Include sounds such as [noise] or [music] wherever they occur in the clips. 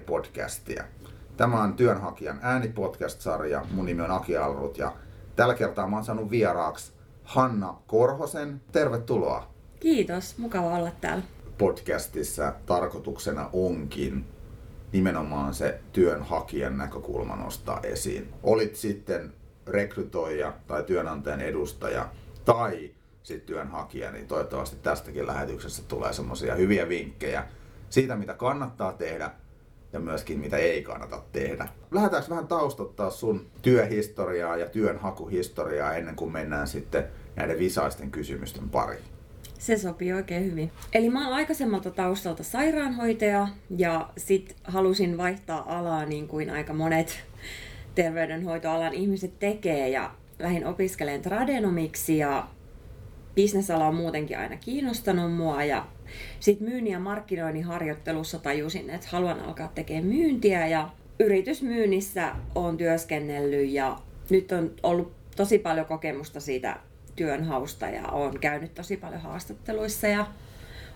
Duunitori-podcastia. Tämä on työnhakijan äänipodcast-sarja. Mun nimi on Aki Alrut ja tällä kertaa mä oon saanut vieraaksi Hanna Korhosen. Tervetuloa. Kiitos, mukava olla täällä. Podcastissa tarkoituksena onkin nimenomaan se työnhakijan näkökulma nostaa esiin. Olit sitten rekrytoija tai työnantajan edustaja tai sitten työnhakija, niin toivottavasti tästäkin lähetyksestä tulee semmoisia hyviä vinkkejä siitä, mitä kannattaa tehdä ja myöskin mitä ei kannata tehdä. Lähdetäänkö vähän taustottaa sun työhistoriaa ja työnhakuhistoriaa ennen kuin mennään sitten näiden visaisten kysymysten pariin? Se sopii oikein hyvin. Eli mä oon aikaisemmalta taustalta sairaanhoitaja ja sit halusin vaihtaa alaa niin kuin aika monet terveydenhoitoalan ihmiset tekee ja lähdin opiskelemaan tradenomiksi ja bisnesala on muutenkin aina kiinnostanut mua ja sitten myynnin ja markkinoinnin harjoittelussa tajusin, että haluan alkaa tekemään myyntiä ja yritysmyynnissä on työskennellyt ja nyt on ollut tosi paljon kokemusta siitä työnhausta ja olen käynyt tosi paljon haastatteluissa ja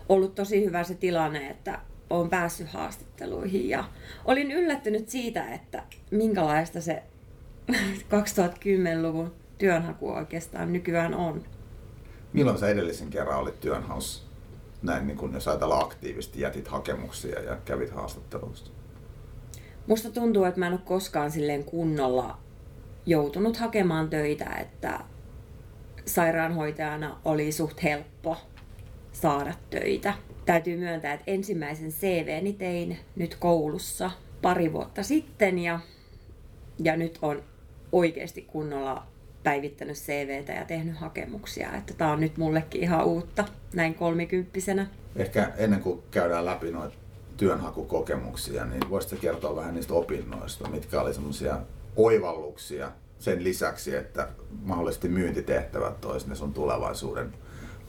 ollut tosi hyvä se tilanne, että olen päässyt haastatteluihin ja olin yllättynyt siitä, että minkälaista se [laughs] 2010-luvun työnhaku oikeastaan nykyään on. Milloin sä edellisen kerran olit työnhaussa? Näin niin kun jos ajatellaan aktiivisesti, jätit hakemuksia ja kävit haastatteluista. Musta tuntuu, että mä en ole koskaan silleen kunnolla joutunut hakemaan töitä, että sairaanhoitajana oli suht helppo saada töitä. Täytyy myöntää, että ensimmäisen CVni tein nyt koulussa pari vuotta sitten ja, ja nyt on oikeasti kunnolla päivittänyt CVtä ja tehnyt hakemuksia. Että tämä on nyt mullekin ihan uutta näin kolmikymppisenä. Ehkä ennen kuin käydään läpi noita työnhakukokemuksia, niin voisitko kertoa vähän niistä opinnoista, mitkä oli semmoisia oivalluksia sen lisäksi, että mahdollisesti myyntitehtävät olisi ne sun tulevaisuuden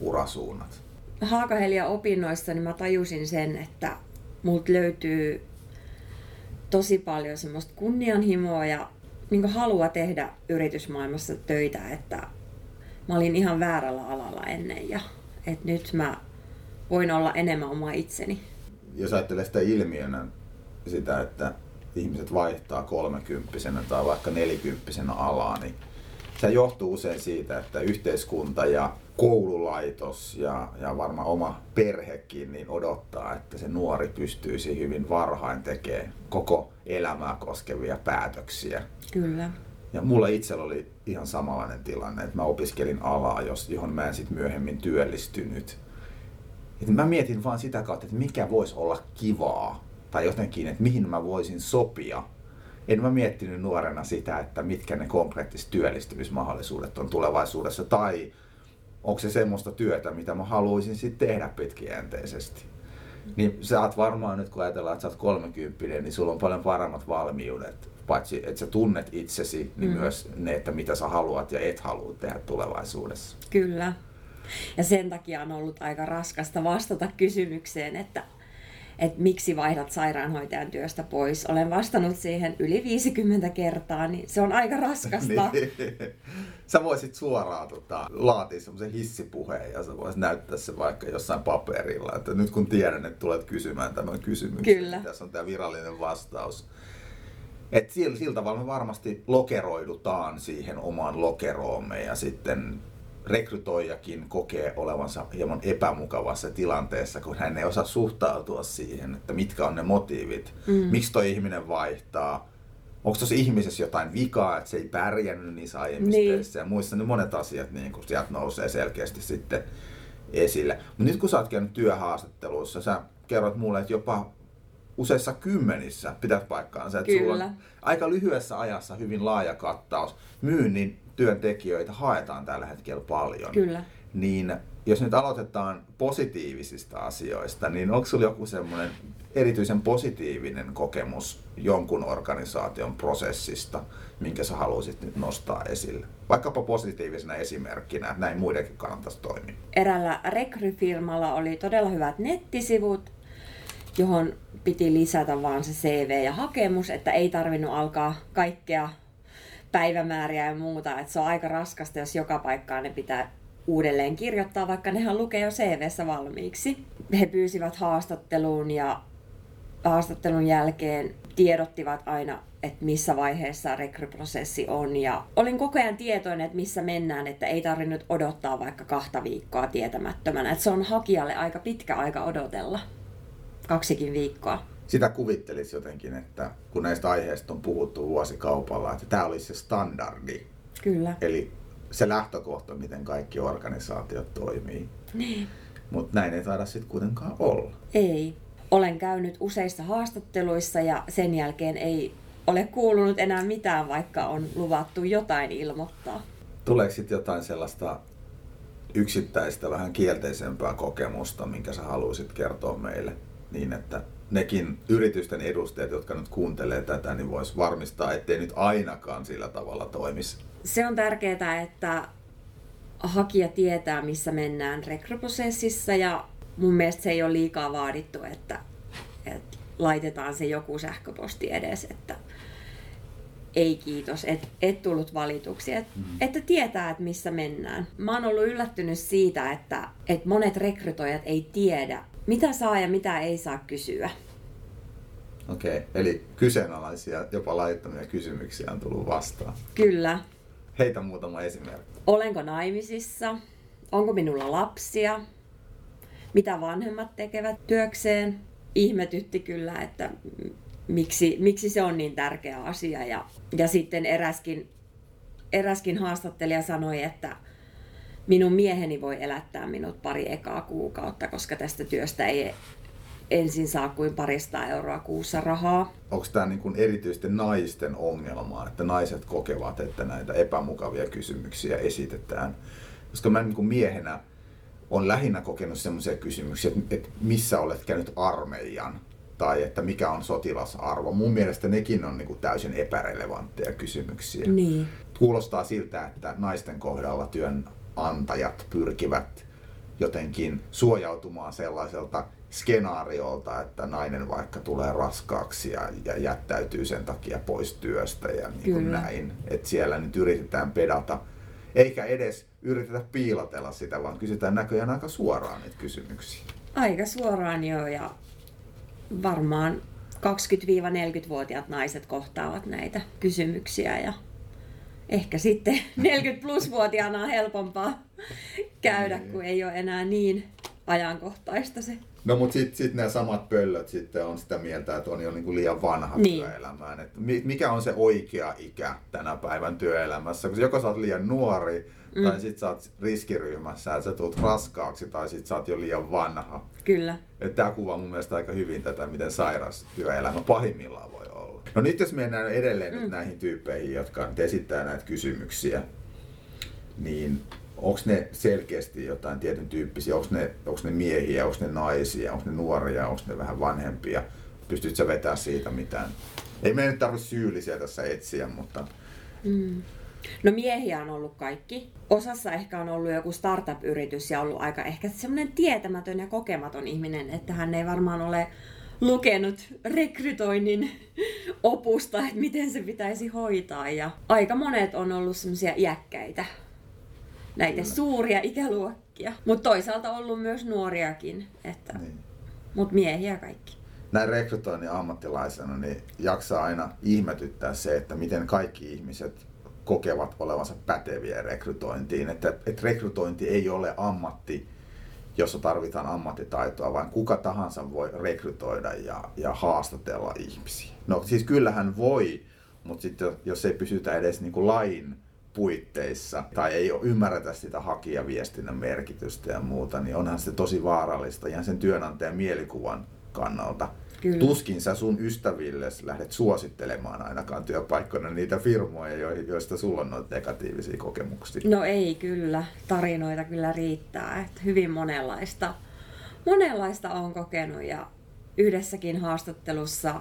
urasuunnat? Haakahelia opinnoissa niin mä tajusin sen, että multa löytyy tosi paljon semmoista kunnianhimoa ja niin halua tehdä yritysmaailmassa töitä, että mä olin ihan väärällä alalla ennen ja että nyt mä voin olla enemmän oma itseni. Jos ajattelee sitä ilmiönä, sitä, että ihmiset vaihtaa kolmekymppisenä tai vaikka nelikymppisenä alaa, niin se johtuu usein siitä, että yhteiskunta ja koululaitos ja, ja varmaan oma perhekin niin odottaa, että se nuori pystyisi hyvin varhain tekemään koko elämää koskevia päätöksiä. Kyllä. Ja mulla itsellä oli ihan samanlainen tilanne, että mä opiskelin alaa, johon mä en sitten myöhemmin työllistynyt. Et mä mietin vaan sitä kautta, että mikä voisi olla kivaa tai jotenkin, että mihin mä voisin sopia. En mä miettinyt nuorena sitä, että mitkä ne konkreettiset työllistymismahdollisuudet on tulevaisuudessa tai onko se semmoista työtä, mitä mä haluaisin sitten tehdä pitkäjänteisesti. Niin sä oot varmaan nyt, kun ajatellaan, että sä oot 30, niin sulla on paljon paremmat valmiudet. Paitsi, että sä tunnet itsesi, niin mm. myös ne, että mitä sä haluat ja et halua tehdä tulevaisuudessa. Kyllä. Ja sen takia on ollut aika raskasta vastata kysymykseen, että että miksi vaihdat sairaanhoitajan työstä pois. Olen vastannut siihen yli 50 kertaa, niin se on aika raskasta. [laughs] niin. Sä voisit suoraan tota, laatia semmoisen hissipuheen ja sä voisit näyttää se vaikka jossain paperilla. Että nyt kun tiedän, että tulet kysymään tämän kysymyksen, Kyllä. niin tässä on tämä virallinen vastaus. Et sillä, sillä tavalla me varmasti lokeroidutaan siihen omaan lokeroomme ja sitten rekrytoijakin kokee olevansa hieman epämukavassa tilanteessa, kun hän ei osaa suhtautua siihen, että mitkä on ne motiivit, mm. miksi toi ihminen vaihtaa, onko tuossa ihmisessä jotain vikaa, että se ei pärjännyt niissä aiemmissa niin. ja muissa, niin monet asiat niin kun sieltä nousee selkeästi sitten esille. Mutta nyt kun sä oot käynyt työhaastatteluissa, sä kerrot mulle, että jopa useissa kymmenissä pität paikkaansa, että Kyllä. sulla on aika lyhyessä ajassa hyvin laaja kattaus myynnin työntekijöitä haetaan tällä hetkellä paljon. Kyllä. Niin jos nyt aloitetaan positiivisista asioista, niin onko sinulla joku semmoinen erityisen positiivinen kokemus jonkun organisaation prosessista, minkä sä haluaisit nyt nostaa esille? Vaikkapa positiivisena esimerkkinä, että näin muidenkin kannattaisi toimia. Erällä rekryfirmalla oli todella hyvät nettisivut, johon piti lisätä vaan se CV ja hakemus, että ei tarvinnut alkaa kaikkea päivämääriä ja muuta, että se on aika raskasta, jos joka paikkaan ne pitää uudelleen kirjoittaa, vaikka nehän lukee jo CVssä valmiiksi. He pyysivät haastatteluun ja haastattelun jälkeen tiedottivat aina, että missä vaiheessa rekryprosessi on. Ja olin koko ajan tietoinen, että missä mennään, että ei tarvinnut odottaa vaikka kahta viikkoa tietämättömänä. Että se on hakijalle aika pitkä aika odotella. Kaksikin viikkoa. Sitä kuvittelisi jotenkin, että kun näistä aiheista on puhuttu vuosikaupalla, että tämä olisi se standardi. Kyllä. Eli se lähtökohta, miten kaikki organisaatiot toimii. Niin. Mutta näin ei taida sitten kuitenkaan olla. Ei. Olen käynyt useissa haastatteluissa ja sen jälkeen ei ole kuulunut enää mitään, vaikka on luvattu jotain ilmoittaa. Tuleeko sitten jotain sellaista yksittäistä, vähän kielteisempää kokemusta, minkä sä haluaisit kertoa meille, niin että nekin yritysten edustajat, jotka nyt kuuntelee tätä, niin vois varmistaa, ettei nyt ainakaan sillä tavalla toimisi. Se on tärkeää, että hakija tietää, missä mennään rekryprosessissa ja mun mielestä se ei ole liikaa vaadittu, että, että laitetaan se joku sähköposti edes, että ei kiitos, et, et tullut valituksi, et, mm. että tietää, että missä mennään. Mä oon ollut yllättynyt siitä, että, että monet rekrytoijat ei tiedä, mitä saa ja mitä ei saa kysyä. Okei, okay, eli kyseenalaisia, jopa laittomia kysymyksiä on tullut vastaan. Kyllä. Heitä muutama esimerkki. Olenko naimisissa? Onko minulla lapsia? Mitä vanhemmat tekevät työkseen? Ihmetytti kyllä, että miksi, miksi se on niin tärkeä asia. Ja, ja sitten eräskin, eräskin haastattelija sanoi, että minun mieheni voi elättää minut pari ekaa kuukautta, koska tästä työstä ei ensin saa kuin parista euroa kuussa rahaa. Onko tämä niin erityisesti naisten ongelma, että naiset kokevat, että näitä epämukavia kysymyksiä esitetään? Koska mä niin miehenä on lähinnä kokenut sellaisia kysymyksiä, että missä olet käynyt armeijan tai että mikä on sotilasarvo. Mun mielestä nekin on niin kuin täysin epärelevantteja kysymyksiä. Niin. Kuulostaa siltä, että naisten kohdalla työnantajat pyrkivät jotenkin suojautumaan sellaiselta skenaariolta, että nainen vaikka tulee raskaaksi ja, ja jättäytyy sen takia pois työstä ja niin kuin näin. Että siellä nyt yritetään pedata, eikä edes yritetä piilotella sitä, vaan kysytään näköjään aika suoraan niitä kysymyksiä. Aika suoraan joo ja varmaan 20-40-vuotiaat naiset kohtaavat näitä kysymyksiä ja ehkä sitten [laughs] 40 plus-vuotiaana on helpompaa käydä, niin. kun ei ole enää niin ajankohtaista se. No mutta sitten sit nämä samat pöllöt sitten on sitä mieltä, että on jo niinku liian vanha niin. työelämään. Et mikä on se oikea ikä tänä päivän työelämässä? Koska joko sä oot liian nuori, mm. tai sitten sä oot riskiryhmässä, että sä tulet raskaaksi, tai sitten sä oot jo liian vanha. Kyllä. Tämä kuvaa mun mielestä aika hyvin tätä, miten sairas työelämä pahimmillaan voi olla. No nyt jos mennään edelleen mm. nyt näihin tyyppeihin, jotka nyt esittää näitä kysymyksiä, niin onko ne selkeästi jotain tietyn tyyppisiä, onko ne, onko ne miehiä, onko ne naisia, onko ne nuoria, onko ne vähän vanhempia, pystytkö vetää siitä mitään? Ei meidän nyt tarvitse syyllisiä tässä etsiä, mutta... Mm. No miehiä on ollut kaikki. Osassa ehkä on ollut joku startup-yritys ja ollut aika ehkä semmoinen tietämätön ja kokematon ihminen, että hän ei varmaan ole lukenut rekrytoinnin [laughs] opusta, että miten se pitäisi hoitaa. Ja aika monet on ollut semmoisia iäkkäitä näitä Kyllä. suuria ikäluokkia. Mutta toisaalta ollut myös nuoriakin, että, niin. mutta miehiä kaikki. Näin rekrytoinnin ammattilaisena niin jaksaa aina ihmetyttää se, että miten kaikki ihmiset kokevat olevansa päteviä rekrytointiin. Että, että rekrytointi ei ole ammatti, jossa tarvitaan ammattitaitoa, vaan kuka tahansa voi rekrytoida ja, ja haastatella ihmisiä. No siis kyllähän voi, mutta sitten jos ei pysytä edes niin kuin lain puitteissa tai ei ymmärretä sitä hakijaviestinnän merkitystä ja muuta, niin onhan se tosi vaarallista ihan sen työnantajan mielikuvan kannalta. Kyllä. Tuskin sä sun ystäville lähdet suosittelemaan ainakaan työpaikkoina niitä firmoja, joista sulla on noita negatiivisia kokemuksia. No ei kyllä, tarinoita kyllä riittää, että hyvin monenlaista, monenlaista on kokenut ja yhdessäkin haastattelussa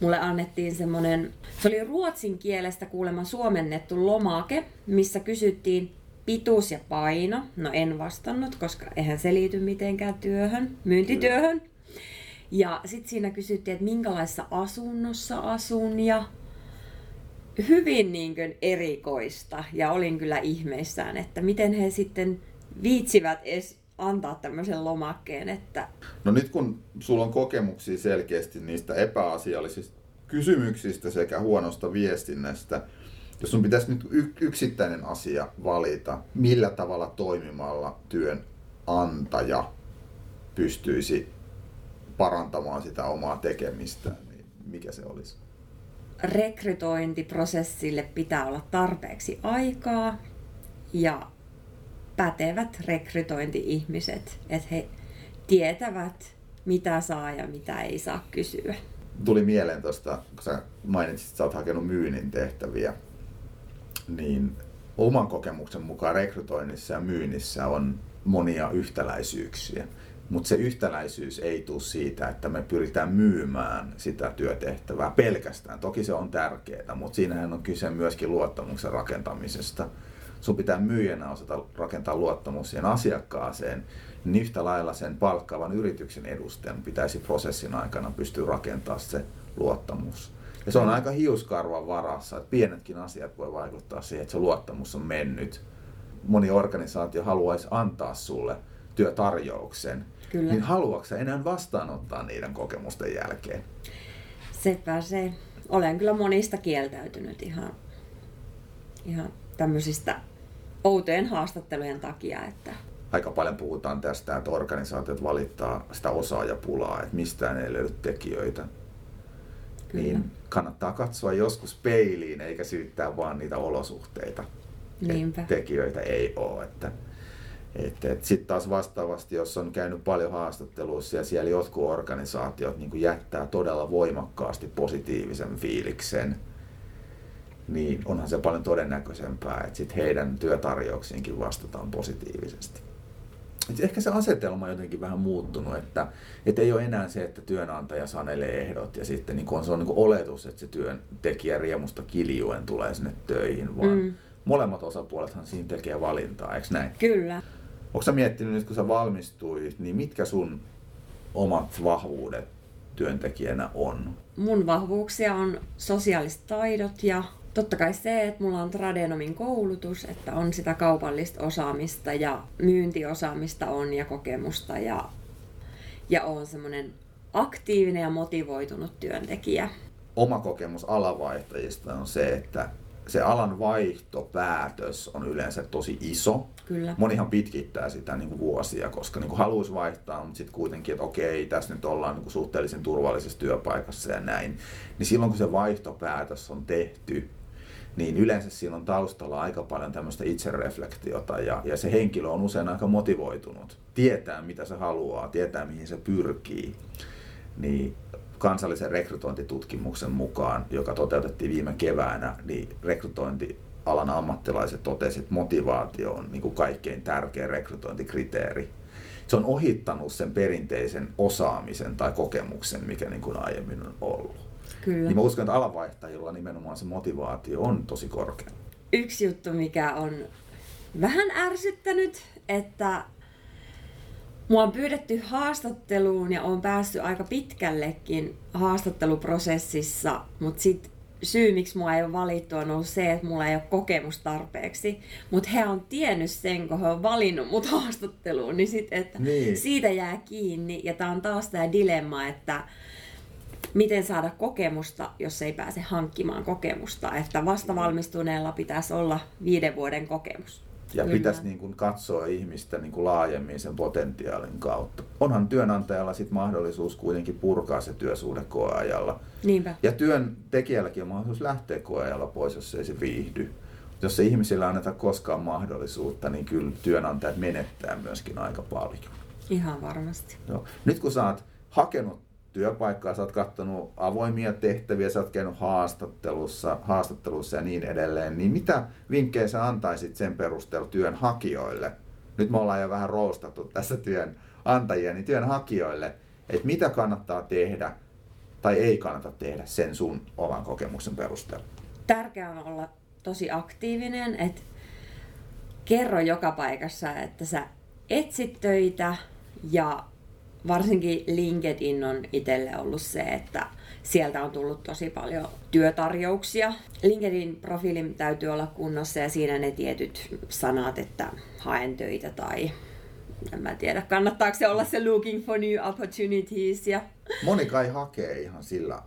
mulle annettiin semmoinen, se oli ruotsin kielestä kuulemma suomennettu lomake, missä kysyttiin pituus ja paino. No en vastannut, koska eihän se liity mitenkään työhön, myyntityöhön. Ja sitten siinä kysyttiin, että minkälaisessa asunnossa asun ja hyvin niin kuin erikoista. Ja olin kyllä ihmeissään, että miten he sitten viitsivät edes antaa tämmöisen lomakkeen, että... No nyt kun sulla on kokemuksia selkeästi niistä epäasiallisista kysymyksistä sekä huonosta viestinnästä, jos sun pitäisi nyt yksittäinen asia valita, millä tavalla toimimalla työnantaja pystyisi parantamaan sitä omaa tekemistä, niin mikä se olisi? Rekrytointiprosessille pitää olla tarpeeksi aikaa ja pätevät rekrytointi-ihmiset, että he tietävät, mitä saa ja mitä ei saa kysyä. Tuli mieleen tuosta, kun sä mainitsit, että sä oot hakenut myynnin tehtäviä, niin oman kokemuksen mukaan rekrytoinnissa ja myynnissä on monia yhtäläisyyksiä. Mutta se yhtäläisyys ei tule siitä, että me pyritään myymään sitä työtehtävää pelkästään. Toki se on tärkeää, mutta siinähän on kyse myöskin luottamuksen rakentamisesta. Sun pitää myyjänä osata rakentaa luottamus siihen asiakkaaseen, niin yhtä lailla sen palkkaavan yrityksen edustajan pitäisi prosessin aikana pystyä rakentamaan se luottamus. Ja se on aika hiuskarvan varassa, että pienetkin asiat voi vaikuttaa siihen, että se luottamus on mennyt. Moni organisaatio haluaisi antaa sulle työtarjouksen, Kyllä. niin haluatko enää vastaanottaa niiden kokemusten jälkeen? Sepä se. Olen kyllä monista kieltäytynyt ihan, ihan tämmöisistä outojen haastattelujen takia. Että... Aika paljon puhutaan tästä, että organisaatiot valittaa sitä osaajapulaa, että mistään ei löydy tekijöitä. Kyllä. Niin kannattaa katsoa joskus peiliin eikä syyttää vaan niitä olosuhteita. Niinpä. Tekijöitä ei ole. Että että, et sitten taas vastaavasti, jos on käynyt paljon haastatteluissa ja siellä jotkut organisaatiot niin jättää todella voimakkaasti positiivisen fiiliksen, niin onhan se paljon todennäköisempää, että sit heidän työtarjouksiinkin vastataan positiivisesti. Et ehkä se asetelma on jotenkin vähän muuttunut, että, että ei ole enää se, että työnantaja sanelee ehdot ja sitten niin on, se on niin oletus, että se työntekijä riemusta kiljuen tulee sinne töihin, vaan mm. molemmat osapuolethan siinä tekee valintaa, eikö näin? Kyllä. Onko sä miettinyt nyt, kun sä valmistuit, niin mitkä sun omat vahvuudet työntekijänä on? Mun vahvuuksia on sosiaaliset taidot ja totta kai se, että mulla on tradenomin koulutus, että on sitä kaupallista osaamista ja myyntiosaamista on ja kokemusta ja, ja on semmoinen aktiivinen ja motivoitunut työntekijä. Oma kokemus alavaihtajista on se, että se alan vaihtopäätös on yleensä tosi iso. Kyllä. Monihan pitkittää sitä niin kuin vuosia, koska niin kuin haluaisi vaihtaa, mutta sitten kuitenkin, että okei, tässä nyt ollaan niin kuin suhteellisen turvallisessa työpaikassa ja näin. Niin silloin kun se vaihtopäätös on tehty, niin yleensä siinä on taustalla aika paljon tämmöistä itsereflektiota ja, ja se henkilö on usein aika motivoitunut. Tietää mitä se haluaa, tietää mihin se pyrkii. Niin kansallisen rekrytointitutkimuksen mukaan, joka toteutettiin viime keväänä, niin rekrytointialan ammattilaiset totesivat, että motivaatio on niin kuin kaikkein tärkein rekrytointikriteeri. Se on ohittanut sen perinteisen osaamisen tai kokemuksen, mikä niin kuin aiemmin on ollut. Kyllä. Niin mä uskon, että alanvaihtajilla nimenomaan se motivaatio on tosi korkea. Yksi juttu, mikä on vähän ärsyttänyt, että Mua on pyydetty haastatteluun ja on päässyt aika pitkällekin haastatteluprosessissa, mutta sitten syy, miksi mua ei ole valittu, on ollut se, että mulla ei ole kokemus tarpeeksi. Mutta he on tiennyt sen, kun he on valinnut mut haastatteluun, niin, sit, että niin. siitä jää kiinni. Ja tämä on taas tämä dilemma, että miten saada kokemusta, jos ei pääse hankkimaan kokemusta. Että vastavalmistuneella pitäisi olla viiden vuoden kokemus. Ja Kyllä. pitäisi niin kuin katsoa ihmistä niin kuin laajemmin sen potentiaalin kautta. Onhan työnantajalla sit mahdollisuus kuitenkin purkaa se työsuhde koeajalla. Niinpä. Ja työntekijälläkin on mahdollisuus lähteä koeajalla pois, jos ei se viihdy. Jos se ihmisillä anneta koskaan mahdollisuutta, niin kyllä työnantajat menettää myöskin aika paljon. Ihan varmasti. Joo. Nyt kun sä oot hakenut työpaikkaa, sä oot katsonut avoimia tehtäviä, sä oot käynyt haastattelussa, haastattelussa ja niin edelleen, niin mitä vinkkejä sä antaisit sen perusteella työnhakijoille? Nyt me ollaan jo vähän roostattu tässä työnantajia, niin työnhakijoille, että mitä kannattaa tehdä tai ei kannata tehdä sen sun oman kokemuksen perusteella? Tärkeää on olla tosi aktiivinen, että kerro joka paikassa, että sä etsit töitä ja varsinkin LinkedIn on itselle ollut se, että sieltä on tullut tosi paljon työtarjouksia. LinkedIn-profiilin täytyy olla kunnossa ja siinä ne tietyt sanat, että haen töitä tai en mä tiedä, kannattaako se olla se looking for new opportunities. Ja... Moni kai hakee ihan sillä,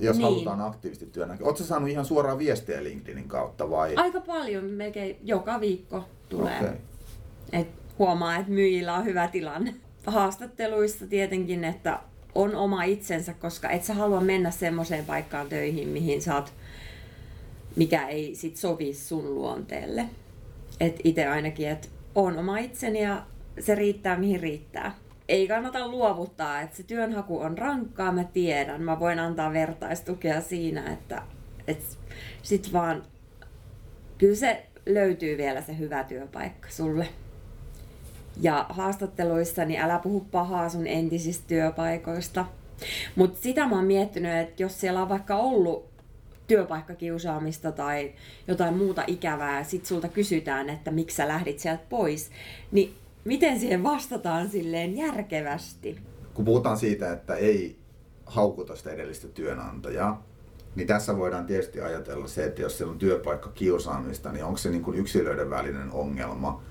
jos niin. halutaan aktiivisesti työnä. Oletko saanut ihan suoraan viestiä LinkedInin kautta vai? Aika paljon, melkein joka viikko tulee. Okay. Et huomaa, että myyjillä on hyvä tilanne. Haastatteluissa tietenkin, että on oma itsensä, koska et sä halua mennä semmoiseen paikkaan töihin, mihin sä oot, mikä ei sit sovi sun luonteelle. Et itse ainakin, että on oma itseni ja se riittää mihin riittää. Ei kannata luovuttaa, että se työnhaku on rankkaa, mä tiedän. Mä voin antaa vertaistukea siinä, että, että sit vaan kyllä se löytyy vielä se hyvä työpaikka sulle. Ja haastatteluissa niin älä puhu pahaa sun entisistä työpaikoista. Mutta sitä mä oon miettinyt, että jos siellä on vaikka ollut työpaikkakiusaamista tai jotain muuta ikävää, sit sulta kysytään, että miksi sä lähdit sieltä pois, niin miten siihen vastataan silleen järkevästi? Kun puhutaan siitä, että ei haukuta sitä edellistä työnantajaa, niin tässä voidaan tietysti ajatella se, että jos siellä on työpaikka kiusaamista, niin onko se niin kuin yksilöiden välinen ongelma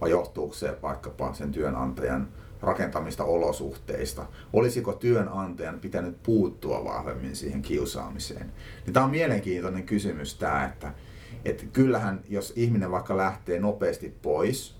vai johtuuko se vaikkapa sen työnantajan rakentamista olosuhteista. Olisiko työnantajan pitänyt puuttua vahvemmin siihen kiusaamiseen? Niin tämä on mielenkiintoinen kysymys tämä, että, että kyllähän jos ihminen vaikka lähtee nopeasti pois,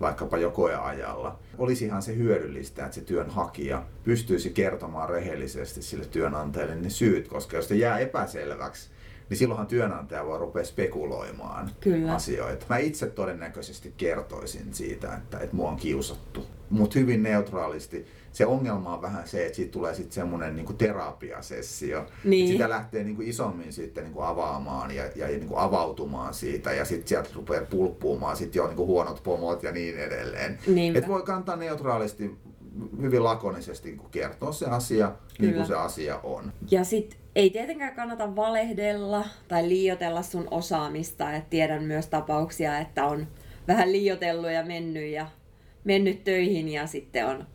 vaikkapa jo koeajalla, olisihan se hyödyllistä, että se työnhakija pystyisi kertomaan rehellisesti sille työnantajalle ne syyt, koska jos se jää epäselväksi, niin silloinhan työnantaja voi rupea spekuloimaan Kyllä. asioita. Mä itse todennäköisesti kertoisin siitä, että, että mua on kiusattu, mutta hyvin neutraalisti. Se ongelma on vähän se, että siitä tulee sitten semmoinen niin terapiasessio. Niin. Sitä lähtee niin kuin isommin sitten niin kuin avaamaan ja, ja niin kuin avautumaan siitä ja sitten sieltä rupeaa pulppuumaan sitten jo niin kuin huonot pomot ja niin edelleen. Et voi kantaa neutraalisti hyvin lakonisesti niin kertoa se asia Kyllä. niin kuin se asia on. Ja sitten ei tietenkään kannata valehdella tai liiotella sun osaamista. Et tiedän myös tapauksia, että on vähän liiotellut ja mennyt, ja mennyt töihin ja sitten on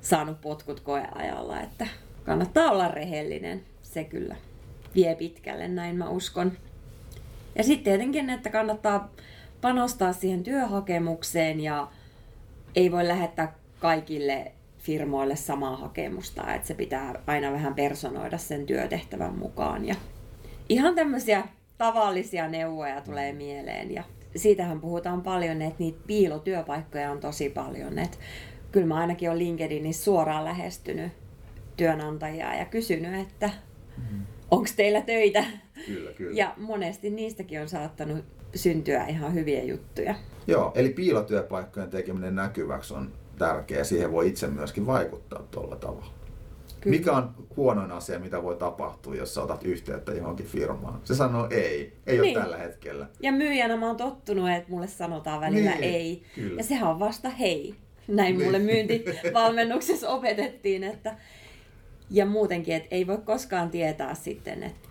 saanut potkut koeajalla. Että kannattaa olla rehellinen. Se kyllä vie pitkälle, näin mä uskon. Ja sitten tietenkin, että kannattaa panostaa siihen työhakemukseen ja ei voi lähettää kaikille firmoille samaa hakemusta, että se pitää aina vähän personoida sen työtehtävän mukaan. Ja ihan tämmöisiä tavallisia neuvoja tulee mieleen ja siitähän puhutaan paljon, että niitä piilotyöpaikkoja on tosi paljon. Että kyllä mä ainakin olen LinkedInissä suoraan lähestynyt työnantajaa ja kysynyt, että mm-hmm. onko teillä töitä. Kyllä, kyllä. Ja monesti niistäkin on saattanut syntyä ihan hyviä juttuja. Joo, eli piilotyöpaikkojen tekeminen näkyväksi on tärkeä. Siihen voi itse myöskin vaikuttaa tuolla tavalla. Kyllä. Mikä on huonoin asia, mitä voi tapahtua, jos sä otat yhteyttä johonkin firmaan? Se sanoo ei. Ei niin. ole tällä hetkellä. Ja myyjänä mä oon tottunut, että mulle sanotaan välillä niin. ei. Kyllä. Ja sehän on vasta hei. Näin niin. mulle myyntivalmennuksessa [laughs] opetettiin. Että... Ja muutenkin, että ei voi koskaan tietää sitten, että,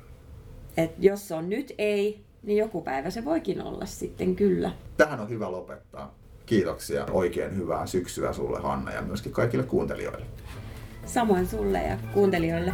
että jos on nyt ei, niin joku päivä se voikin olla sitten kyllä. Tähän on hyvä lopettaa. Kiitoksia. Oikein hyvää syksyä sulle Hanna ja myöskin kaikille kuuntelijoille. Samoin sulle ja kuuntelijoille.